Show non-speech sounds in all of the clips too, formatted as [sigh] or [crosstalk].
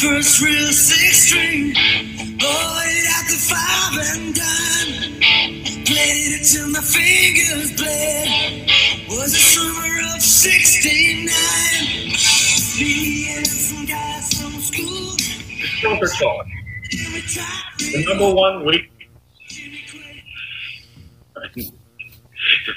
first real six string. Bought at the five and dime. Played it till my fingers bled. Was the summer of 69. Me and some guys from school. Filter Talk, the number one week, [laughs] the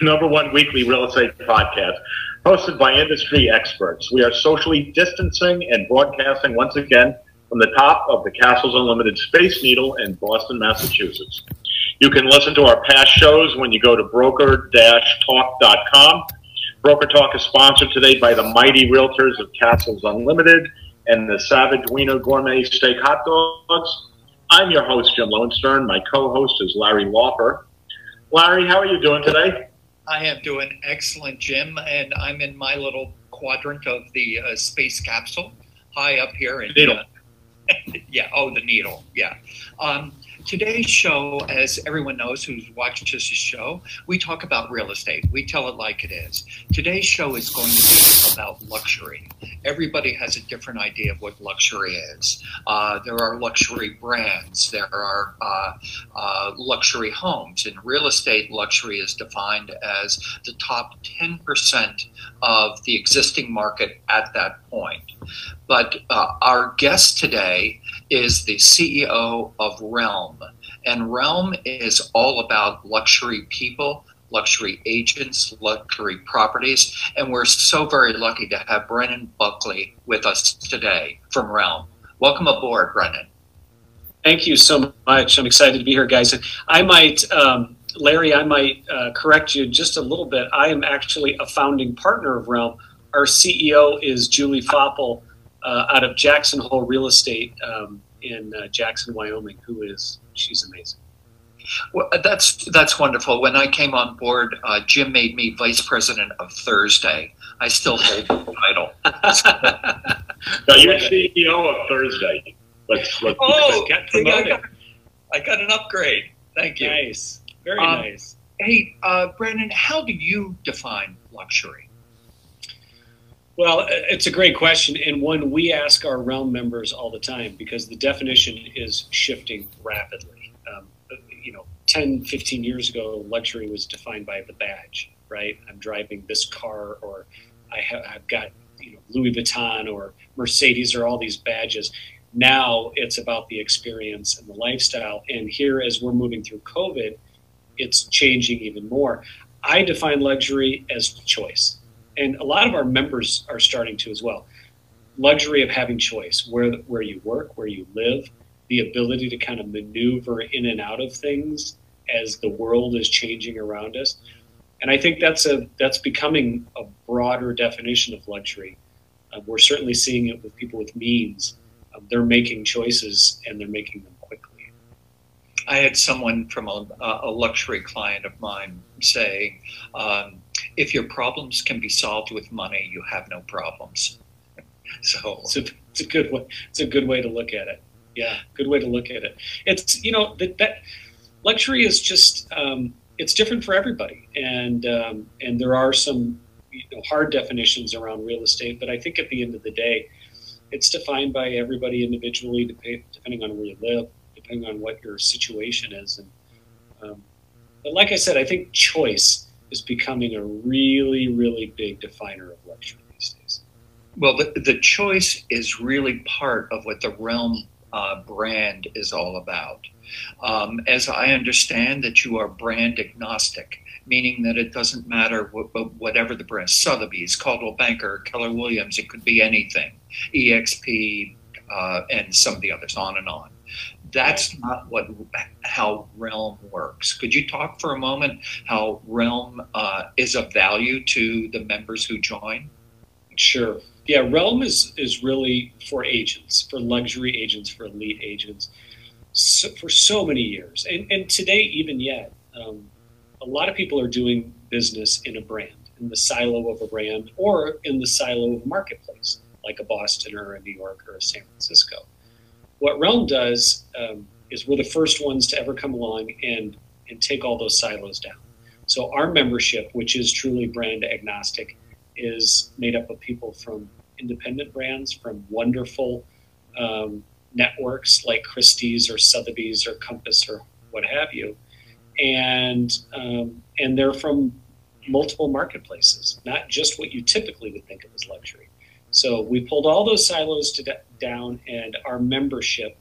number one weekly real estate podcast, hosted by industry experts. We are socially distancing and broadcasting once again from the top of the Castles Unlimited Space Needle in Boston, Massachusetts. You can listen to our past shows when you go to broker-talk.com. Broker Talk is sponsored today by the mighty realtors of Castles Unlimited and the Savage Wiener Gourmet Steak Hot Dogs. I'm your host, Jim Lowenstern. My co-host is Larry Lauper. Larry, how are you doing today? I am doing excellent, Jim, and I'm in my little quadrant of the uh, space capsule, high up here. In, Needle. uh, [laughs] yeah. Oh, the needle. Yeah. Um, today's show, as everyone knows who's watched this show, we talk about real estate. We tell it like it is. Today's show is going to be about luxury. Everybody has a different idea of what luxury is. Uh, there are luxury brands. There are uh, uh, luxury homes. In real estate, luxury is defined as the top 10% of the existing market at that point. But uh, our guest today is the CEO of Realm. And Realm is all about luxury people, luxury agents, luxury properties. And we're so very lucky to have Brennan Buckley with us today from Realm. Welcome aboard, Brennan. Thank you so much. I'm excited to be here, guys. I might, um, Larry, I might uh, correct you just a little bit. I am actually a founding partner of Realm. Our CEO is Julie Faupel uh, out of Jackson Hole Real Estate um, in uh, Jackson, Wyoming, who is, she's amazing. Well, that's that's wonderful. When I came on board, uh, Jim made me vice president of Thursday. I still hold the title. [laughs] Now, you're CEO of Thursday. Let's, let's Oh, Got I promoted. got, I got an upgrade. Thank you. Nice. Very Um, nice. Hey, uh, Brennan, how do you define luxury? Well, it's a great question, and one we ask our realm members all the time because the definition is shifting rapidly. Um, you know, 10, 15 years ago, luxury was defined by the badge, right? I'm driving this car, or I have, I've got you know Louis Vuitton or Mercedes, or all these badges. Now it's about the experience and the lifestyle. And here, as we're moving through COVID, it's changing even more. I define luxury as choice and a lot of our members are starting to as well. Luxury of having choice, where where you work, where you live, the ability to kind of maneuver in and out of things as the world is changing around us. And I think that's a that's becoming a broader definition of luxury. Uh, we're certainly seeing it with people with means. Um, they're making choices and they're making them quickly. I had someone from a, a luxury client of mine say, um, "If your problems can be solved with money, you have no problems." So It's a, it's a good way. It's a good way to look at it. Yeah, good way to look at it. It's you know that that luxury is just um, it's different for everybody, and um, and there are some you know, hard definitions around real estate, but I think at the end of the day, it's defined by everybody individually, depending on where you live, depending on what your situation is, and um, but like I said, I think choice is becoming a really really big definer of luxury these days. Well, the, the choice is really part of what the Realm uh, brand is all about. Um, as I understand that you are brand agnostic, meaning that it doesn't matter what, what- whatever the brand, Sotheby's, Coldwell Banker, Keller Williams, it could be anything, EXP, uh, and some of the others, on and on. That's not what how Realm works. Could you talk for a moment how Realm uh, is of value to the members who join? Sure. Yeah, Realm is is really for agents, for luxury agents, for elite agents, so, for so many years, and and today even yet, um, a lot of people are doing business in a brand, in the silo of a brand, or in the silo of a marketplace, like a Boston or a New York or a San Francisco. What Realm does um, is we're the first ones to ever come along and and take all those silos down. So our membership, which is truly brand agnostic, is made up of people from independent brands, from wonderful um, networks like Christie's or Sotheby's or Compass or what have you, and um, and they're from multiple marketplaces, not just what you typically would think of as luxury. So we pulled all those silos to, down, and our membership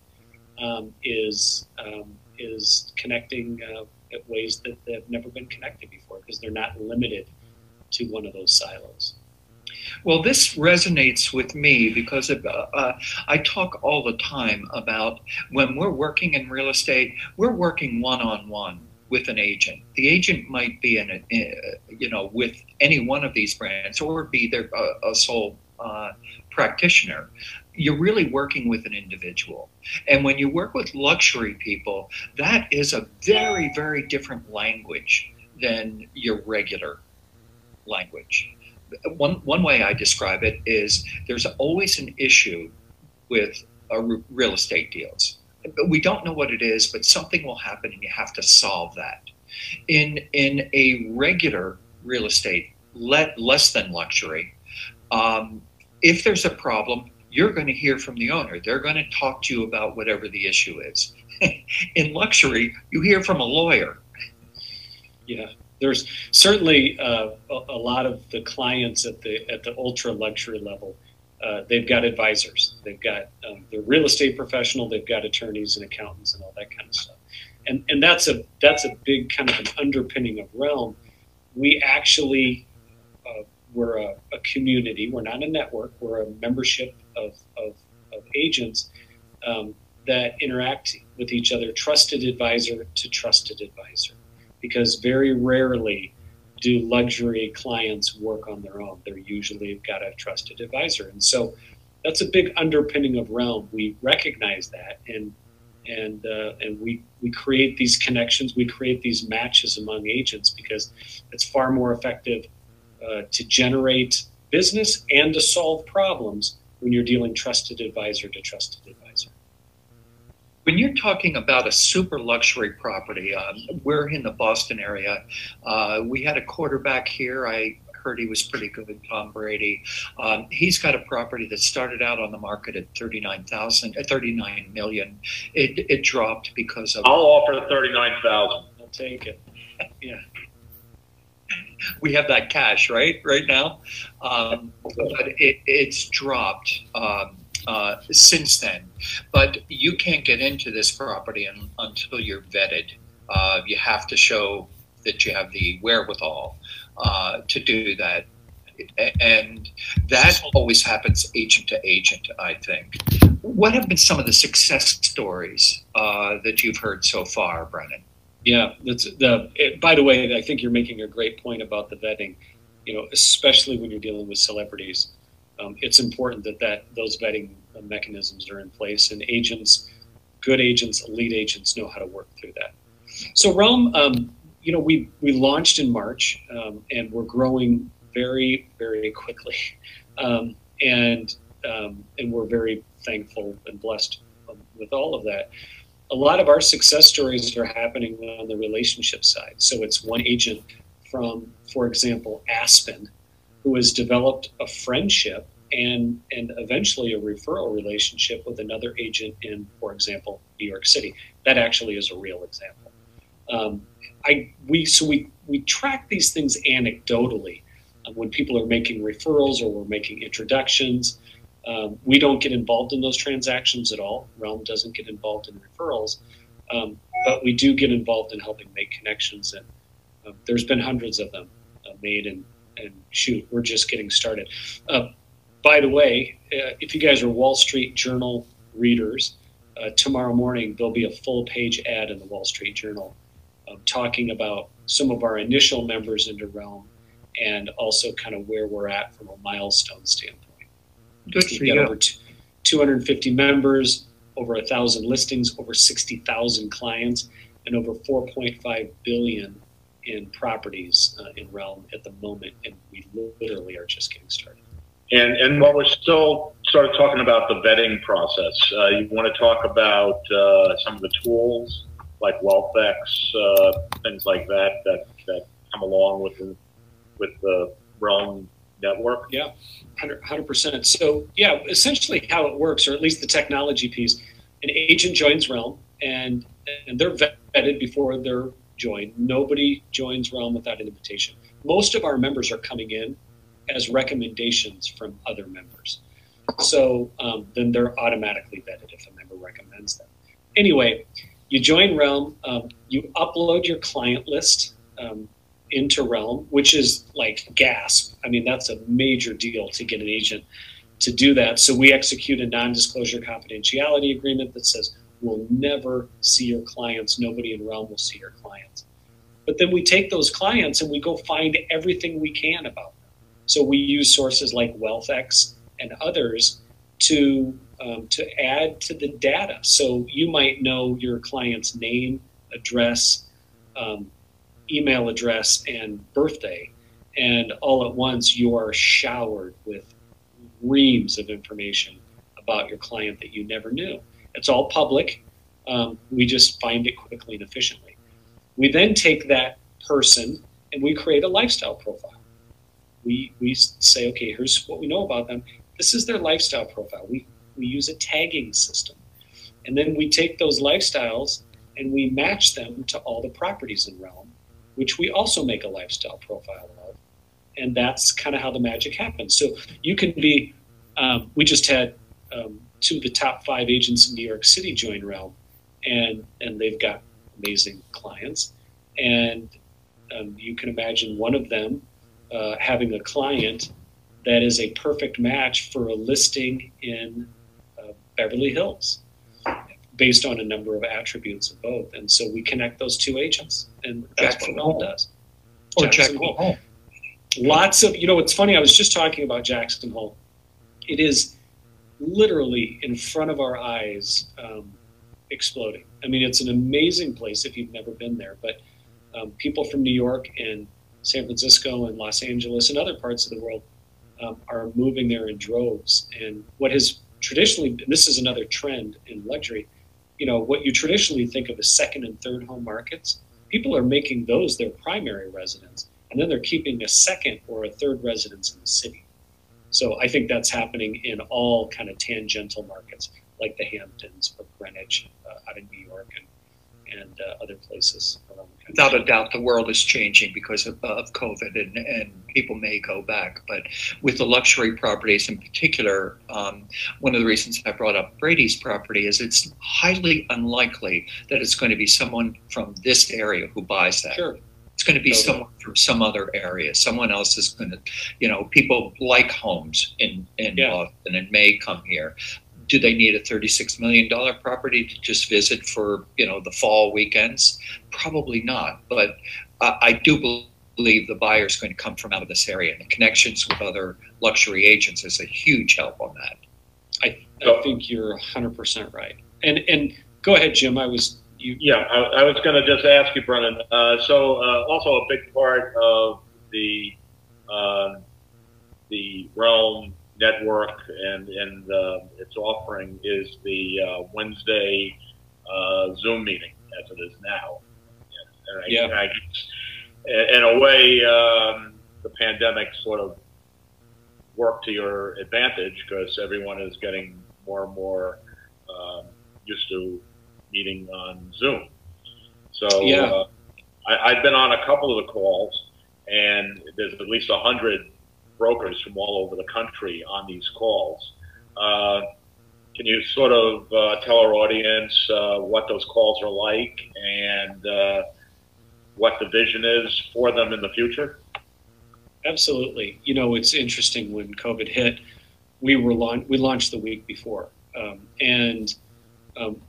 um, is um, is connecting uh, ways that they've never been connected before because they're not limited to one of those silos. Well, this resonates with me because of, uh, uh, I talk all the time about when we're working in real estate, we're working one on one with an agent. The agent might be in a, uh, you know, with any one of these brands or be their uh, a sole uh, practitioner. You're really working with an individual. And when you work with luxury people, that is a very, very different language than your regular language. One, one way I describe it is there's always an issue with real estate deals we don't know what it is, but something will happen and you have to solve that. In in a regular real estate, let, less than luxury, um, if there's a problem, you're going to hear from the owner. They're going to talk to you about whatever the issue is. [laughs] in luxury, you hear from a lawyer. Yeah, there's certainly uh, a, a lot of the clients at the at the ultra luxury level uh, they've got advisors, they've got um, the real estate professional, they've got attorneys and accountants and all that kind of stuff. And and that's a that's a big kind of an underpinning of Realm. We actually we're a, a, community. We're not a network. We're a membership of of, of agents um, that interact with each other, trusted advisor to trusted advisor, because very rarely do luxury clients work on their own. They're usually got a trusted advisor, and so that's a big underpinning of Realm. We recognize that, and and uh, and we we create these connections. We create these matches among agents because it's far more effective uh, to generate business and to solve problems when you're dealing trusted advisor to trusted advisor when you're talking about a super luxury property, um, we're in the Boston area. Uh, we had a quarterback here. I heard he was pretty good, Tom Brady. Um, he's got a property that started out on the market at 39,000, uh, 39 million. It, it dropped because of. I'll offer 39,000. I'll take it. [laughs] Yeah. [laughs] we have that cash, right? Right now. Um, but it, it's dropped. Um, uh, since then. But you can't get into this property un, until you're vetted. Uh, you have to show that you have the wherewithal uh, to do that. And that always happens agent to agent, I think. What have been some of the success stories uh, that you've heard so far, Brennan? Yeah, that's the. It, by the way, I think you're making a great point about the vetting. You know, especially when you're dealing with celebrities um, it's important that, that those vetting mechanisms are in place and agents, good agents, elite agents know how to work through that. So Realm, um, you know, we, we launched in March um, and we're growing very, very quickly. [laughs] Um, and, um, and we're very thankful and blessed um, with all of that. A lot of our success stories are happening on the relationship side. So it's one agent from, for example, Aspen, who has developed a friendship and and eventually a referral relationship with another agent in, for example, New York City. That actually is a real example. Um, I we so we we track these things anecdotally um, when people are making referrals or we're making introductions. Um, we don't get involved in those transactions at all. Realm doesn't get involved in referrals, um, but we do get involved in helping make connections. And uh, there's been hundreds of them uh, made and and shoot, we're just getting started. Uh, by the way, uh, if you guys are Wall Street Journal readers, uh, tomorrow morning there'll be a full page ad in the Wall Street Journal um, talking about some of our initial members into Realm and also kind of where we're at from a milestone standpoint. Good We've got over 250 members, over a thousand listings, over 60,000 clients, and over 4.5 billion in properties uh, in Realm at the moment, and we literally are just getting started. And and while we're still sort of talking about the vetting process, uh, you want to talk about uh, some of the tools like WealthX, uh, things like that that that come along with the with the Realm network. Yeah, 100 percent. So yeah, essentially how it works, or at least the technology piece, an agent joins Realm, and and they're vetted before they're joined. Nobody joins Realm without an invitation. Most of our members are coming in as recommendations from other members. So um, then they're automatically vetted if a member recommends them. Anyway, you join Realm, um, you upload your client list um, into Realm, which is like gasp. I mean, that's a major deal to get an agent to do that. So we execute a non disclosure confidentiality agreement that says we'll never see your clients, nobody in Realm will see your clients. But then we take those clients and we go find everything we can about them. So we use sources like WealthX and others to um, to add to the data. So you might know your client's name, address, um, email address, and birthday, and all at once you are showered with reams of information about your client that you never knew. It's all public. Um, we just find it quickly and efficiently. We then take that person and we create a lifestyle profile. We, we say, okay, here's what we know about them. This is their lifestyle profile. We, we use a tagging system. And then we take those lifestyles and we match them to all the properties in Realm, which we also make a lifestyle profile of. And that's kind of how the magic happens. So you can be, um, we just had um, two of the top five agents in New York City join Realm, and, and they've got amazing clients. And um, you can imagine one of them uh, having a client that is a perfect match for a listing in uh, Beverly Hills based on a number of attributes of both. And so we connect those two agents, and that's Jackson what Hole. does. Or Jackson Jackson Hole. Hole. Lots of, you know, it's funny, I was just talking about Jackson Hole. It is literally in front of our eyes um, exploding. I mean, it's an amazing place if you've never been there, but um, people from New York and San Francisco and Los Angeles and other parts of the world um, are moving there in droves. And what has traditionally, and this is another trend in luxury, you know, what you traditionally think of as second and third home markets, people are making those their primary residence, and then they're keeping a second or a third residence in the city. So I think that's happening in all kind of tangential markets like the Hamptons or Greenwich uh, out in New York and and uh, other places around the country. Without a doubt, the world is changing because of, of COVID, and, and people may go back. But with the luxury properties in particular, um, one of the reasons I brought up Brady's property is it's highly unlikely that it's going to be someone from this area who buys that. Sure. It's going to be Totally. someone from some other area. Someone else is going to, you know, people like homes in in Yeah. Boston and may come here. Do they need a thirty-six million dollar property to just visit for you know the fall weekends? Probably not. But uh, I do believe the buyer is going to come from out of this area, and the connections with other luxury agents is a huge help on that. I, I think you're 100% right. And and go ahead, Jim. I was you. Yeah, I, I was going to just ask you, Brennan. Uh, so, uh, also a big part of the um the Realm network and and uh, its offering is the uh, Wednesday uh, Zoom meeting, as it is now. And I, Yeah. I in a way, um, the pandemic sort of worked to your advantage because everyone is getting more and more um, used to meeting on Zoom. So Yeah. uh, I, I've been on a couple of the calls, and there's at least a hundred brokers from all over the country on these calls. Uh, can you sort of uh, tell our audience uh, what those calls are like and uh, what the vision is for them in the future? Absolutely. You know, it's interesting when COVID hit, we were launch, we launched the week before, um, and um,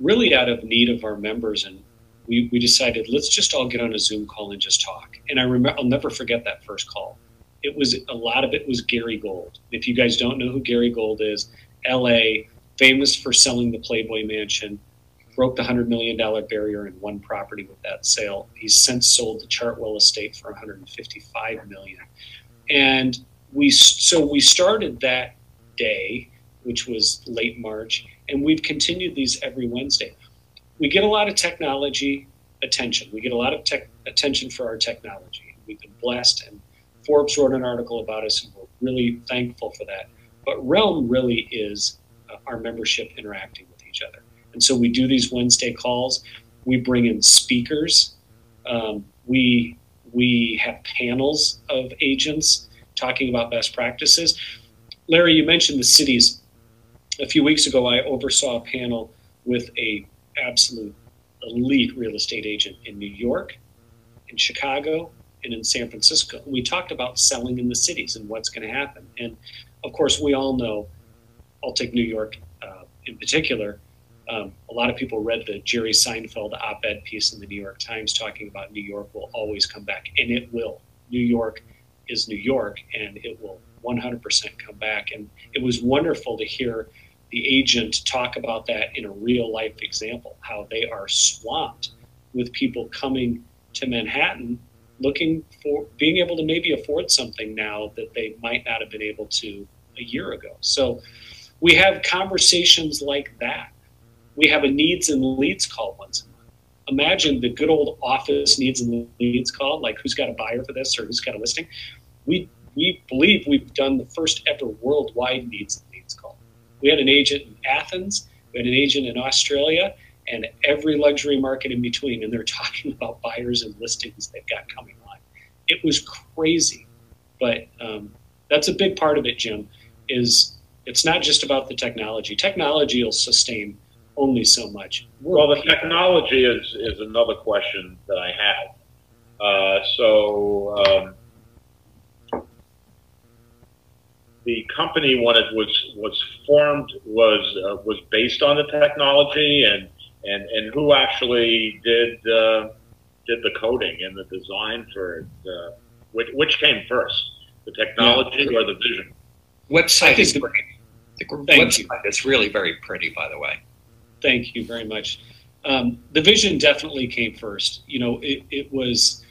really out of need of our members, and we, we decided let's just all get on a Zoom call and just talk. And I remember I'll never forget that first call. It was a lot of it was Gary Gold. If you guys don't know who Gary Gold is, L.A. famous for selling the Playboy Mansion, broke the hundred million dollar barrier in one property with that sale. He's since sold the Chartwell estate for 155 million. And we so we started that day, which was late March, and we've continued these every Wednesday. We get a lot of technology attention. We get a lot of tech attention for our technology. We've been blessed, and Forbes wrote an article about us, and we're really thankful for that. But Realm really is uh, our membership interacting with each other. And so we do these Wednesday calls. We bring in speakers. Um, we we have panels of agents talking about best practices. Larry, you mentioned the cities. A few weeks ago, I oversaw a panel with a absolute elite real estate agent in New York, in Chicago, and in San Francisco. We talked about selling in the cities and what's going to happen. And of course, we all know, I'll take New York uh, in particular. Um, a lot of people read the Jerry Seinfeld op ed piece in the New York Times talking about New York will always come back, and it will. New York is New York, and it will 100% come back. And it was wonderful to hear the agent talk about that in a real life example, how they are swamped with people coming to Manhattan looking for being able to maybe afford something now that they might not have been able to a year ago. So we have conversations like that. We have a needs and leads call once a month. Imagine the good old office needs and leads call, like who's got a buyer for this or who's got a listing. We we believe we've done the first ever worldwide needs and leads call. We had an agent in Athens, we had an agent in Australia, and every luxury market in between. And they're [laughs] talking about buyers and listings they've got coming on. It was crazy. But um, that's a big part of it, Jim, is it's not just about the technology. Technology will sustain only so much. We're well, the technology is, is another question that I have. Uh, so um, the company when it was was formed was uh, was based on the technology and and and who actually did uh, did the coding and the design for it? Uh, which, which came first, the technology yeah. or the vision? Website is great. The website you. is really very pretty, by the way. Thank you very much. Um, the vision definitely came first. You know, it, it was,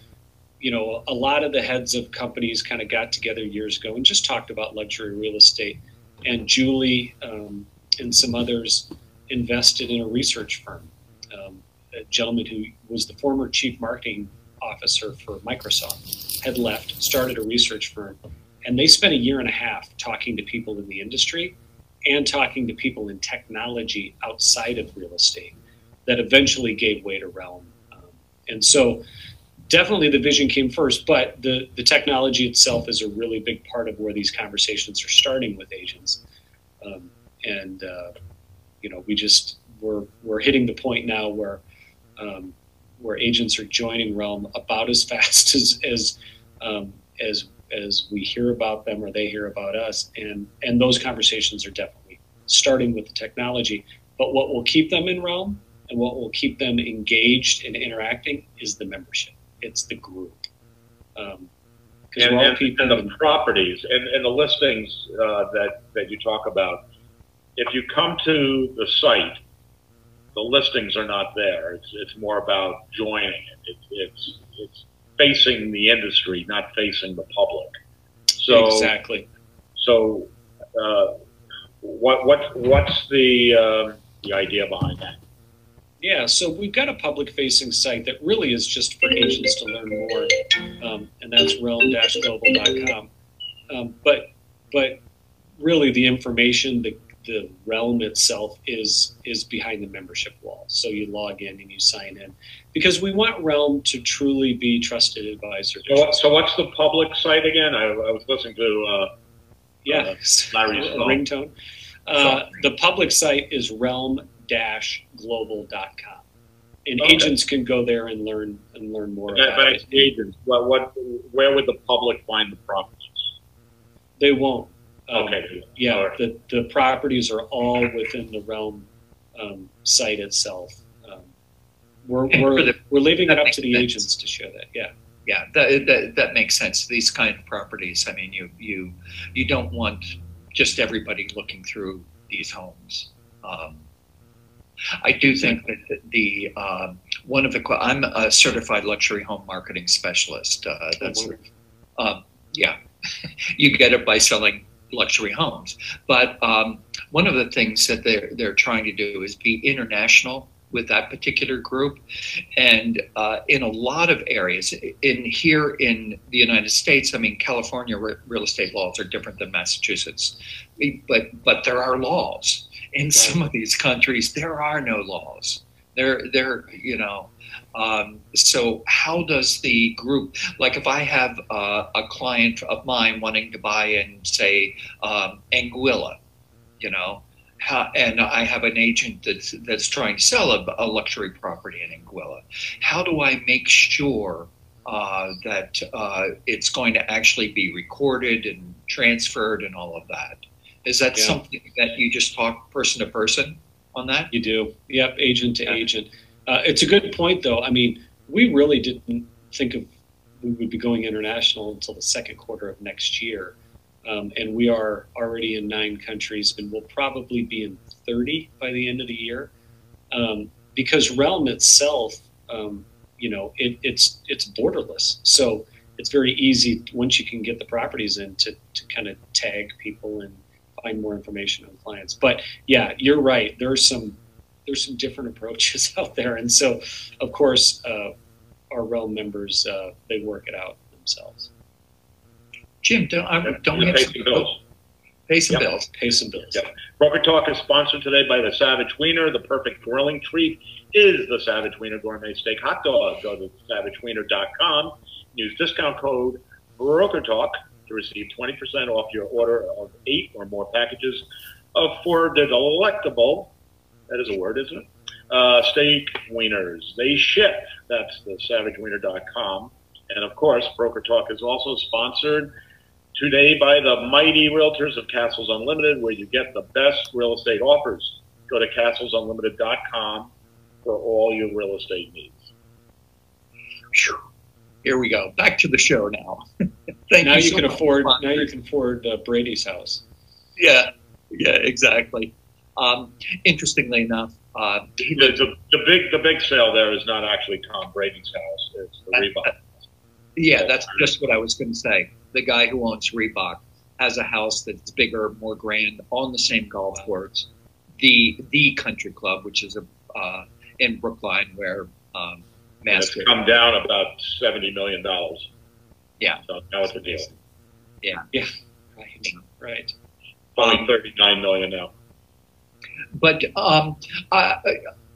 you know, a lot of the heads of companies kind of got together years ago and just talked about luxury real estate. And Julie um, and some others invested in a research firm. Um, a gentleman who was the former chief marketing officer for Microsoft had left, started a research firm, and they spent a year and a half talking to people in the industry and talking to people in technology outside of real estate that eventually gave way to Realm. Um, and so definitely the vision came first, but the, the technology itself is a really big part of where these conversations are starting with agents. Um, and uh, you know, we just we're we're hitting the point now where um, where agents are joining Realm about as [laughs] fast as as um, as as we hear about them or they hear about us, and and those conversations are definitely starting with the technology. But what will keep them in Realm and what will keep them engaged and interacting is the membership. It's the group. Um, and, and, and, the properties and, and the listings uh, that, that you talk about if you come to the site, the listings are not there. It's, it's more about joining it. it. It's, it's facing the industry, not facing the public. So, exactly. So, uh, what, what, what's the, uh, the idea behind that? Yeah, so we've got a public facing site that really is just for agents to learn more, um, and that's realm-global.com. Um, but, but really the information, the the realm itself is is behind the membership wall. So you log in and you sign in because we want Realm to truly be trusted advisor. So, so what's the public site again? I, I was listening to uh, yeah uh, Larry's ringtone. Uh, the public site is realm-global.com. And okay. agents can go there and learn and learn more. But, but agents, what, what, where would the public find the properties? They won't. Um, okay. Yeah, right. the, the properties are all within the realm um, site itself. Um, we're we're, the, we're leaving it up to the sense. agents to show that. Yeah. Yeah, that, that, that makes sense. These kind of properties. I mean, you you you don't want just everybody looking through these homes. Um, I do think that the, um, one of the I'm a certified luxury home marketing specialist. Uh, that's uh, yeah, [laughs] you get it by selling luxury homes. But um, one of the things that they're, they're trying to do is be international with that particular group. And uh, in a lot of areas, in here in the United States, I mean, California re- real estate laws are different than Massachusetts, but but there are laws. In some of these countries, there are no laws. There, there, you know. Um, so how does the group, like if I have uh, a client of mine wanting to buy in, say, um, Anguilla, you know, how, and I have an agent that's that's trying to sell a, a luxury property in Anguilla. How do I make sure uh, that uh, it's going to actually be recorded and transferred and all of that? Is that Yeah. something that you just talk person to person on that? You do. Yep, agent to agent. Uh, it's a good point, though. I mean, we really didn't think of we would be going international until the second quarter of next year. Um, and we are already in nine countries, and we'll probably be in 30 by the end of the year. Um, because Realm itself, um, you know, it, it's it's borderless. So it's very easy once you can get the properties in to, to kind of tag people and find more information on clients. But yeah, you're right. There's some there's some different [laughs] approaches out there, and so of course uh, our realm members uh, they work it out themselves. Jim, don't, I, don't we have pay some some bills. Pay some Yep. bills. Pay some bills. Yep. Broker Talk is sponsored today by the Savage Wiener. The perfect grilling treat is the Savage Wiener Gourmet Steak Hot Dog. Go to savagewiener.com. Use discount code Broker Talk to receive 20% off your order of eight or more packages of for the delectable, that is a word, isn't it? Uh, steak wieners. They ship. That's the savagewiener.com. And of course, Broker Talk is also sponsored today by the mighty realtors of Castles Unlimited, where you get the best real estate offers. Go to castlesunlimited.com for all your real estate needs. Here we go. Back to the show now. [laughs] Thank now you. you so can much. afford now you can afford uh, Brady's house. Yeah, yeah, exactly. Um, interestingly enough, uh, The, the, the big the big sale there is not actually Tom Brady's house; it's the Reebok. Yeah, that's just what I was going to say. The guy who owns Reebok has a house that's bigger, more grand, on the same golf course. The the Country Club, which is a uh, in Brookline, where um, And it's come down about seventy million dollars. Yeah. So now it's a deal. Yeah. Yeah. Right. Right. Only Um, thirty nine million now. But um, I,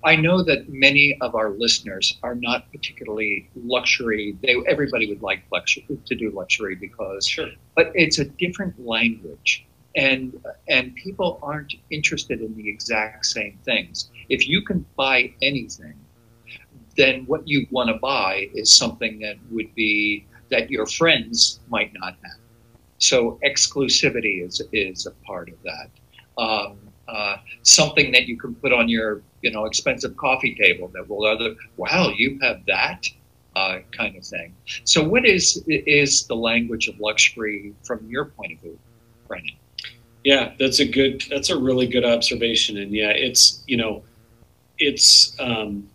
I know that many of our listeners are not particularly luxury. They, everybody would like luxury to do luxury because Sure. but it's a different language and and people aren't interested in the exact same things if you can buy anything then what you want to buy is something that would be that your friends might not have so exclusivity is is a part of that um, uh, something that you can put on your you know expensive coffee table that will other wow you have that uh, kind of thing so, what is is the language of luxury from your point of view, Brennan? Yeah, that's a good. That's a really good observation, and yeah, it's you know, it's um,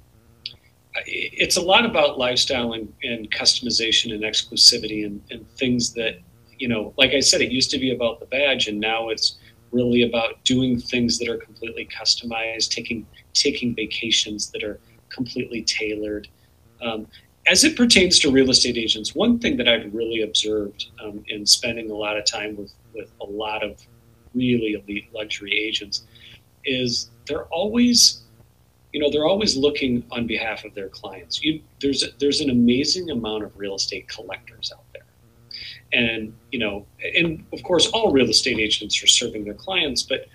it's a lot about lifestyle and, and customization and exclusivity and, and things that you know. Like I said, it used to be about the badge, and now it's really about doing things that are completely customized, taking taking vacations that are completely tailored. Um, as it pertains to real estate agents, one thing that I've really observed um, in spending a lot of time with with a lot of really elite luxury agents is they're always you know they're always looking on behalf of their clients. You, there's there's an amazing amount of real estate collectors out there. And you know and of course all real estate agents are serving their clients but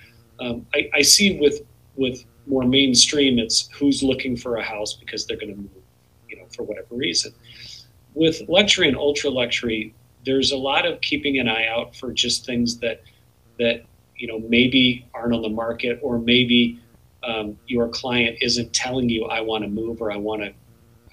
um, I, I see with with more mainstream it's who's looking for a house because they're going to move you know for whatever reason. With luxury and ultra luxury there's a lot of keeping an eye out for just things that that you know maybe aren't on the market or maybe um, your client isn't telling you I want to move or I want to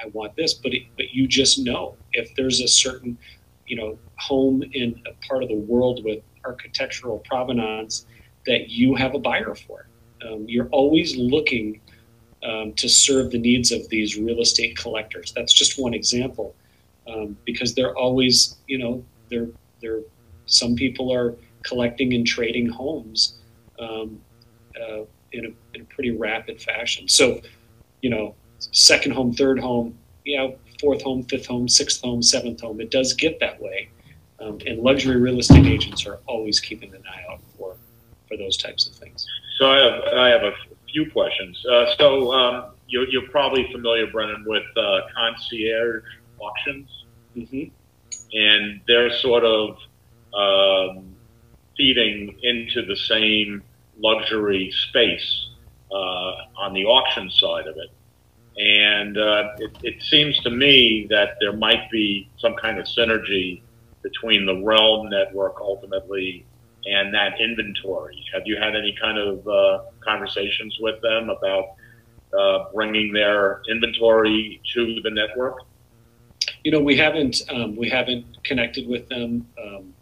I want this but it, but you just know. If there's a certain you know home in a part of the world with architectural provenance that you have a buyer for um, you're always looking um, to serve the needs of these real estate collectors. That's just one example um, because they're always you know they're they're some people are collecting and trading homes um, uh, in, a, in a pretty rapid fashion. So you know, second home, third home, you know, fourth home, fifth home, sixth home, seventh home. It does get that way. Um, and luxury real estate agents are always keeping an eye out for, for those types of things. So I have, I have a few questions. Uh, so um, you're, you're, probably familiar, Brennan, with uh, concierge auctions. Mm-hmm. And they're sort of um, feeding into the same luxury space uh, on the auction side of it. And uh, it, it, seems to me that there might be some kind of synergy between the Realm network ultimately and that inventory. Have you had any kind of uh, conversations with them about uh, bringing their inventory to the network? You know, we haven't um, we haven't connected with them um,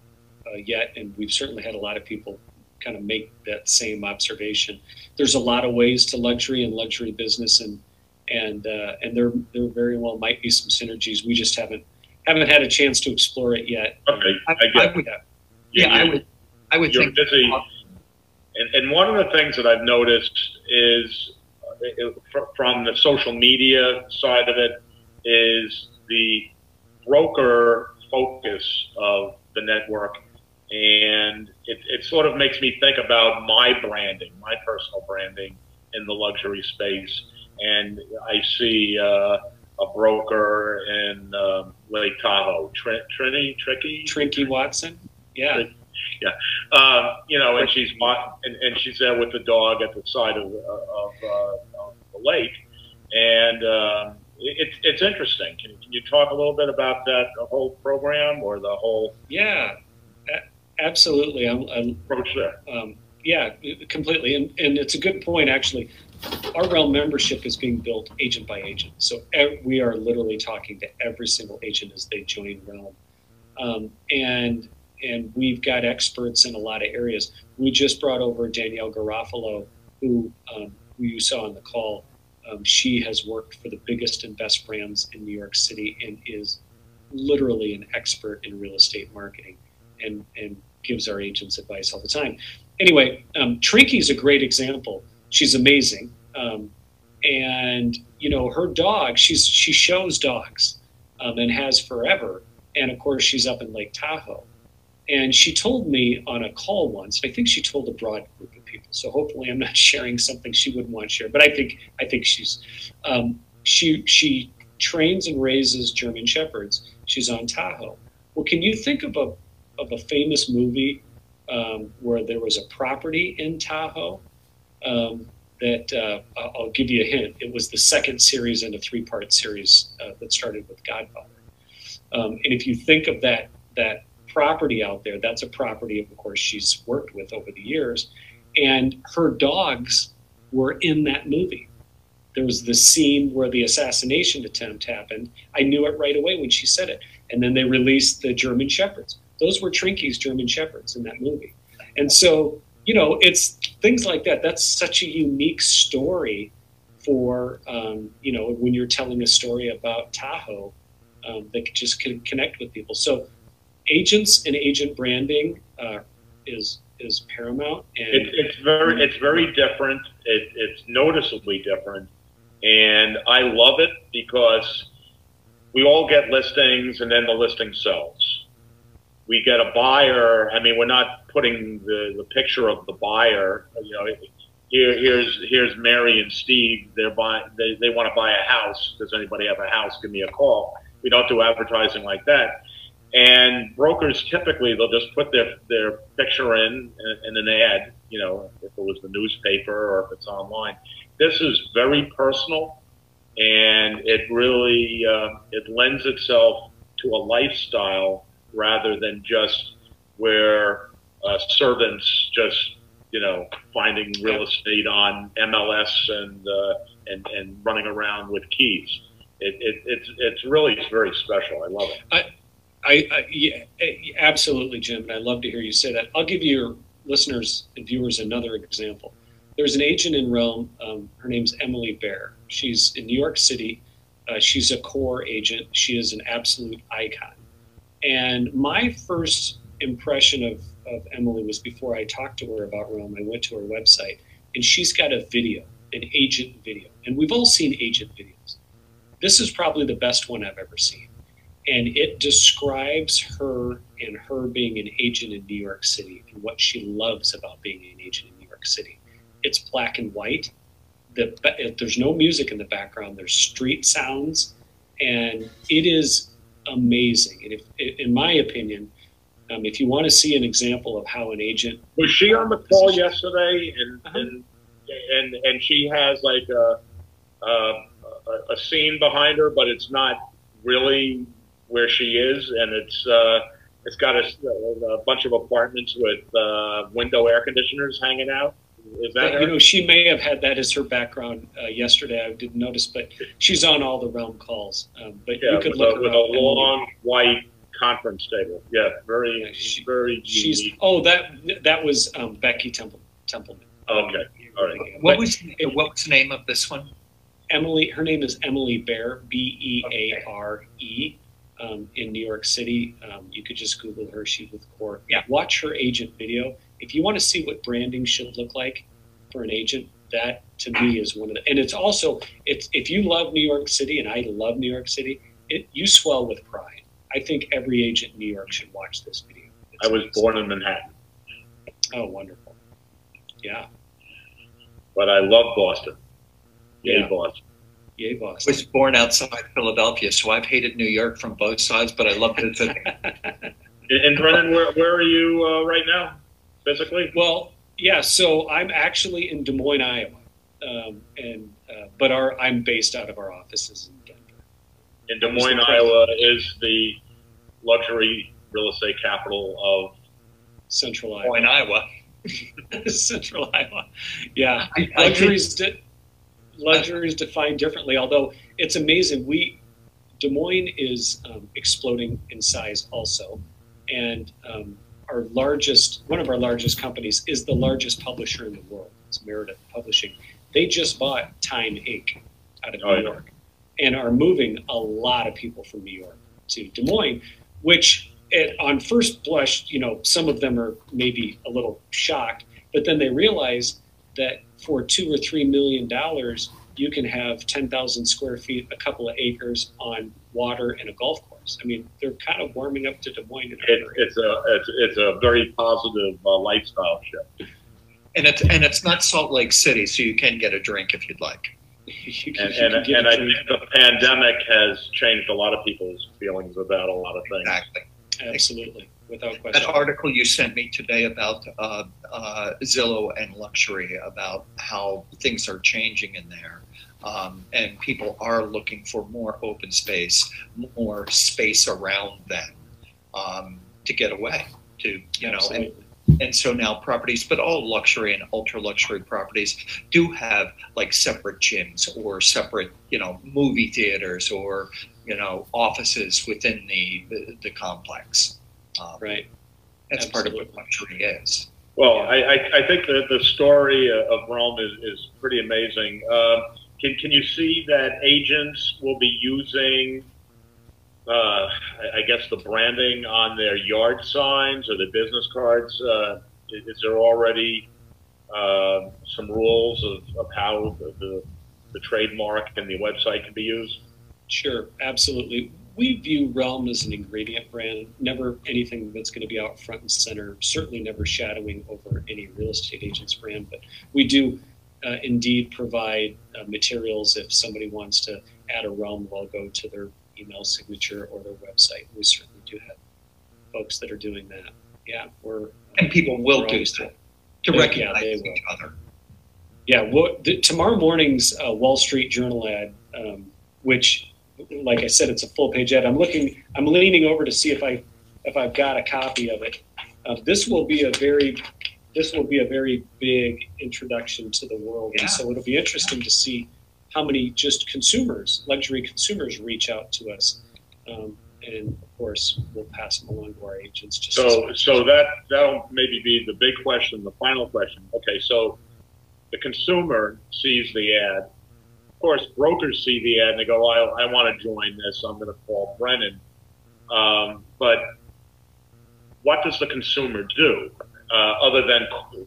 uh, yet, and we've certainly had a lot of people kind of make that same observation. There's a lot of ways to luxury and luxury business, and and uh, and there there very well might be some synergies. We just haven't haven't had a chance to explore it yet. Okay, I, I, I would, yeah, I would I would you're think busy. And, and one of the things that I've noticed is uh, from the social media side of it is the broker focus of the network and it, it sort of makes me think about my branding, my personal branding in the luxury space. And I see uh, a broker in um, Lake Tahoe, Tr- Trini, Tricky, Trinky Watson. Yeah. Yeah, uh, you know, and she's and, and she's there with the dog at the side of, of, uh, of the lake, and um, it's it's interesting. Can, can you talk a little bit about that whole program or the whole? Yeah, absolutely. I'm, I'm approach there. Um, yeah, completely, and and it's a good point actually. Our realm membership is being built agent by agent, so we are literally talking to every single agent as they join realm, um, and and we've got experts in a lot of areas. We just brought over Danielle Garofalo, who um, who you saw on the call. Um, she has worked for the biggest and best brands in New York City and is literally an expert in real estate marketing and, and gives our agents advice all the time. Anyway, um, Trinky is a great example. She's amazing. Um, and, you know, her dog, she's, she shows dogs um, and has forever. And of course, she's up in Lake Tahoe. And she told me on a call once, I think she told a broad group of people. So hopefully I'm not [laughs] sharing something she wouldn't want to share, but I think, I think she's, um, she, she trains and raises German Shepherds. She's on Tahoe. Well, can you think of a, of a famous movie um, where there was a property in Tahoe um, that uh, I'll give you a hint. It was the second series in a three-part series uh, that started with Godfather. Um, and if you think of that that property out there. That's a property, of course, she's worked with over the years. And her dogs were in that movie. There was the scene where the assassination attempt happened. I knew it right away when she said it. And then they released the German Shepherds. Those were Trinky's German Shepherds in that movie. And so, you know, it's things like that. That's such a unique story for, um, you know, when you're telling a story about Tahoe um, that just can connect with people. So agents and agent branding uh, is is paramount. And it, it's very it's very different. It, it's noticeably different, and I love it because we all get listings, and then the listing sells. We get a buyer. I mean, we're not putting the, the picture of the buyer. You know, here, here's here's Mary and Steve. They're buying. They, they want to buy a house. Does anybody have a house? Give me a call. We don't do advertising like that and brokers typically they'll just put their their picture in in an ad, you know, if it was the newspaper or if it's online. This is very personal, and it really uh, it lends itself to a lifestyle rather than just where uh, servants just you know finding real estate on MLS and uh, and and running around with keys. It, it, it's it's really very special. I love it. I, I, I yeah, absolutely, Jim, and I love to hear you say that. I'll give your listeners and viewers another example. There's an agent in Realm. Um, her name's Emily Beare. She's in New York City. Uh, she's a core agent. She is an absolute icon. And my first impression of, of Emily was before I talked to her about Realm. I went to her website, and she's got a video. an agent video, and we've all seen agent videos. This is probably the best one I've ever seen. And it describes her and her being an agent in New York City and what she loves about being an agent in New York City. It's black and white. The, there's no music in the background. There's street sounds, and it is amazing. And if, in my opinion, um, if you want to see an example of how an agent was she on the call yesterday, and uh-huh. and, and and she has like a, a a scene behind her, but it's not really where she is, and it's uh, it's got a, a bunch of apartments with uh, window air conditioners hanging out. Is that you know she may have had that as her background uh, yesterday. I didn't notice, but she's on all the Realm calls. Um, but yeah, you could with look a, with a long white conference table. Yeah, very yeah, she, very. She's unique. oh that that was um, Becky Temple Templeman. okay, all right. What was what was the name of this one? Emily. Her name is Emily Beare. B E A R E um, in New York City. Um, you could just Google her. She's with Core. Yeah. Watch her agent video. If you want to see what branding should look like for an agent, that to me is one of the. And it's also it's if you love New York City, and I love New York City, it, you swell with pride. I think every agent in New York should watch this video. It's I was amazing. born in Manhattan. Oh, wonderful. Yeah. But I love Boston. Yay, yeah. Boston. Yay, Boston. I was born outside Philadelphia, so I've hated New York from both sides, but I love it. [laughs] and Brennan, where, where are you uh, right now, physically? Well, yeah, so I'm actually in Des Moines, Iowa, um, and uh, but our I'm based out of our offices in Denver. In Des Moines, Iowa, is the luxury real estate capital of Central Iowa. Des Moines, Iowa. [laughs] Central Iowa. Yeah, I, I luxuries. Think, luxury is defined differently. Although it's amazing, we Des Moines is um, exploding in size also, and um, our largest, one of our largest companies, is the largest publisher in the world. It's Meredith Publishing. They just bought Time Inc. out of New oh, York, yeah. and are moving a lot of people from New York to Des Moines, which it, on first blush, you know, some of them are maybe a little shocked, but then they realize that for two or three million dollars, you can have 10,000 square feet, a couple of acres on water and a golf course. I mean, they're kind of warming up to Des Moines. It, it's a it's, it's a very positive uh, lifestyle shift. And it's and it's not Salt Lake City, so you can get a drink if you'd like. [laughs] you can, and, and, and I think the pandemic has changed a lot of people's feelings about a lot of things. Exactly. Absolutely without question. That article you sent me today about uh, uh, Zillow and luxury, about how things are changing in there. Um, and people are looking for more open space, more space around them um, to get away. To you know, and, and so now properties, but all luxury and ultra luxury properties do have like separate gyms or separate you know movie theaters or you know offices within the the, the complex. Um, right. That's Absolutely. part of what luxury is. Well, I, I, I, think that the story of Rome is, is pretty amazing. Uh, can, can you see that agents will be using, uh, I, guess, the branding on their yard signs or their business cards? Uh, is, is, there already uh, some rules of, of how the, the, the trademark and the website can be used? Sure, absolutely we view Realm as an ingredient brand, never anything that's going to be out front and center, certainly never shadowing over any real estate agent's brand. But we do uh, indeed provide uh, materials if somebody wants to add a Realm logo to their email signature or their website. We certainly do have folks that are doing that. Yeah, we're. And people will do that to recognize yeah, each other. Yeah, well, the, tomorrow morning's uh, Wall Street Journal ad, um, which like I said, it's a full page ad. I'm looking, I'm leaning over to see if I, if I've got a copy of it. Uh, this will be a very, this will be a very big introduction to the world, yeah. and so it'll be interesting to see how many just consumers, luxury consumers, reach out to us. Um, and of course, we'll pass them along to our agents. Just so, so that that'll maybe be the big question, the final question. Okay, so the consumer sees the ad Of course, brokers see the ad and they go, I, I want to join this. I'm going to call Brennan. Um, but what does the consumer do uh, other than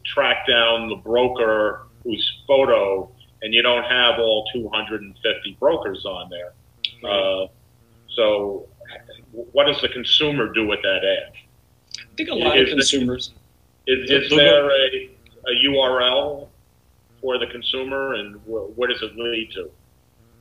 track down the broker whose photo and you don't have all 250 brokers on there. Uh, so, what does the consumer do with that ad? I think a lot Is of consumers. Is, The- is there a, a URL for the consumer, and wh- what does it lead to?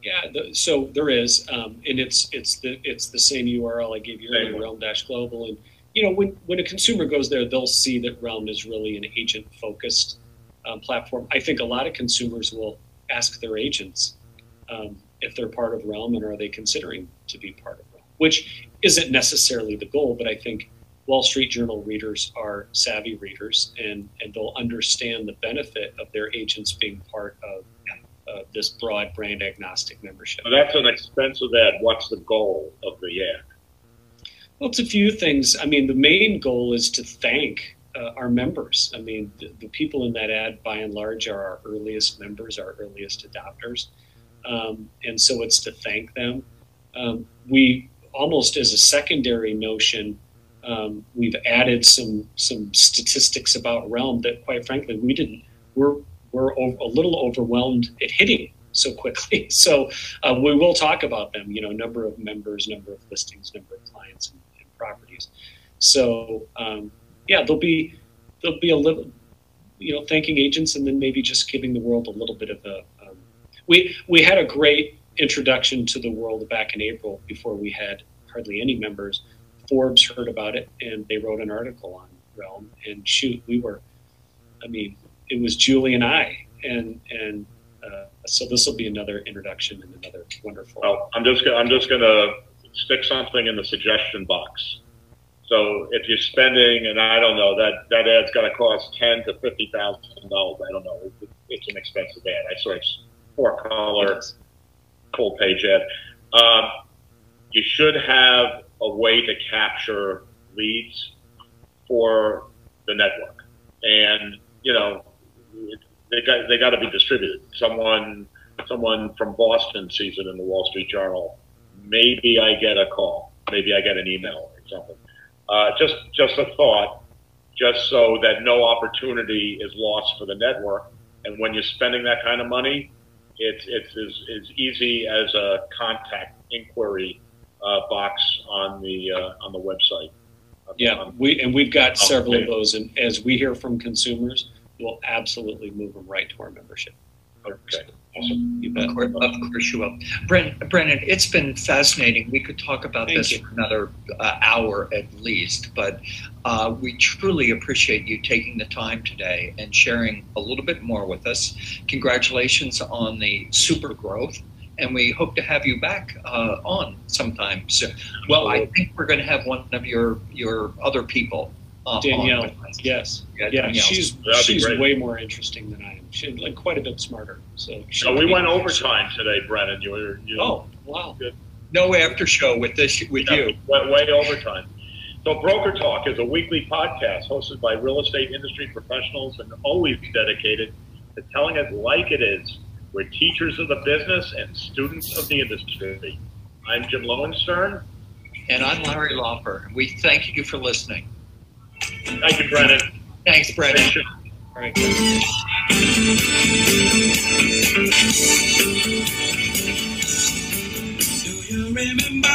Yeah, the, so there is, um, and it's it's the it's the same URL I gave you Same earlier, one. Realm Dash Global, and you know when when a consumer goes there, they'll see that Realm is really an agent focused um, platform. I think a lot of consumers will ask their agents um, if they're part of Realm and are they considering to be part of Realm, which isn't necessarily the goal, but I think Wall Street Journal readers are savvy readers and and they'll understand the benefit of their agents being part of uh, this broad brand agnostic membership. So that's an expensive ad. What's the goal of the ad? Well, it's a few things. I mean, the main goal is to thank uh, our members. I mean, the, the people in that ad, by and large, are our earliest members, our earliest adopters. Um, and so it's to thank them. Um, we almost as a secondary notion, um, we've added some some statistics about Realm that, quite frankly, we didn't. We're we're a little overwhelmed at hitting so quickly. [laughs] So uh, we will talk about them. You know, number of members, number of listings, number of clients, and properties. So um, yeah, there'll be there'll be a little, you know, thanking agents, and then maybe just giving the world a little bit of a. Um, we we had a great introduction to the world back in April before we had hardly any members. Forbes heard about it and they wrote an article on Realm. And shoot, we were, I mean, it was Julie and I, and and uh, so this will be another introduction and another wonderful. Well, I'm just I'm just to stick something in the suggestion box. So if you're spending, and I don't know that that ad's going to cost ten to fifty thousand dollars. I don't know. It, it's an expensive ad. I saw it's four color full page ad. Um, you should have a way to capture leads for the network, and you know they got they got to be distributed. Someone someone from Boston sees it in the Wall Street Journal. Maybe I get a call. Maybe I get an email or something. Uh, just just a thought, just so that no opportunity is lost for the network. And when you're spending that kind of money, it's it's as, as easy as a contact inquiry uh, box on the uh, on the website. Yeah, Um, we and we've got several of those, and as we hear from consumers, we'll absolutely move them right to our membership. Okay. Awesome. You bet. Of course, of course you will. Bren, Brennan, it's been fascinating. We could talk about Thank this you. for another uh, hour at least, but uh, we truly appreciate you taking the time today and sharing a little bit more with us. Congratulations on the super growth, and we hope to have you back uh, on sometime soon. Well, I think we're going to have one of your your other people. Uh, Danielle, on with us. yes, Yeah, yeah, Danielle. she's That'd she's great. way more interesting than I am. She's like quite a bit smarter. So, So we went overtime today, Brennan. You were you Oh wow! good. no after show with this with Yeah, you. Went way overtime. So Broker Talk is a weekly podcast hosted by real estate industry professionals and always dedicated to telling it like it is. We're teachers of the business and students of the industry. I'm Jim Lowenstern. And I'm Larry Lauper. We thank you for listening. Thank you, Brennan. Thanks, Brennan. All right. Do you remember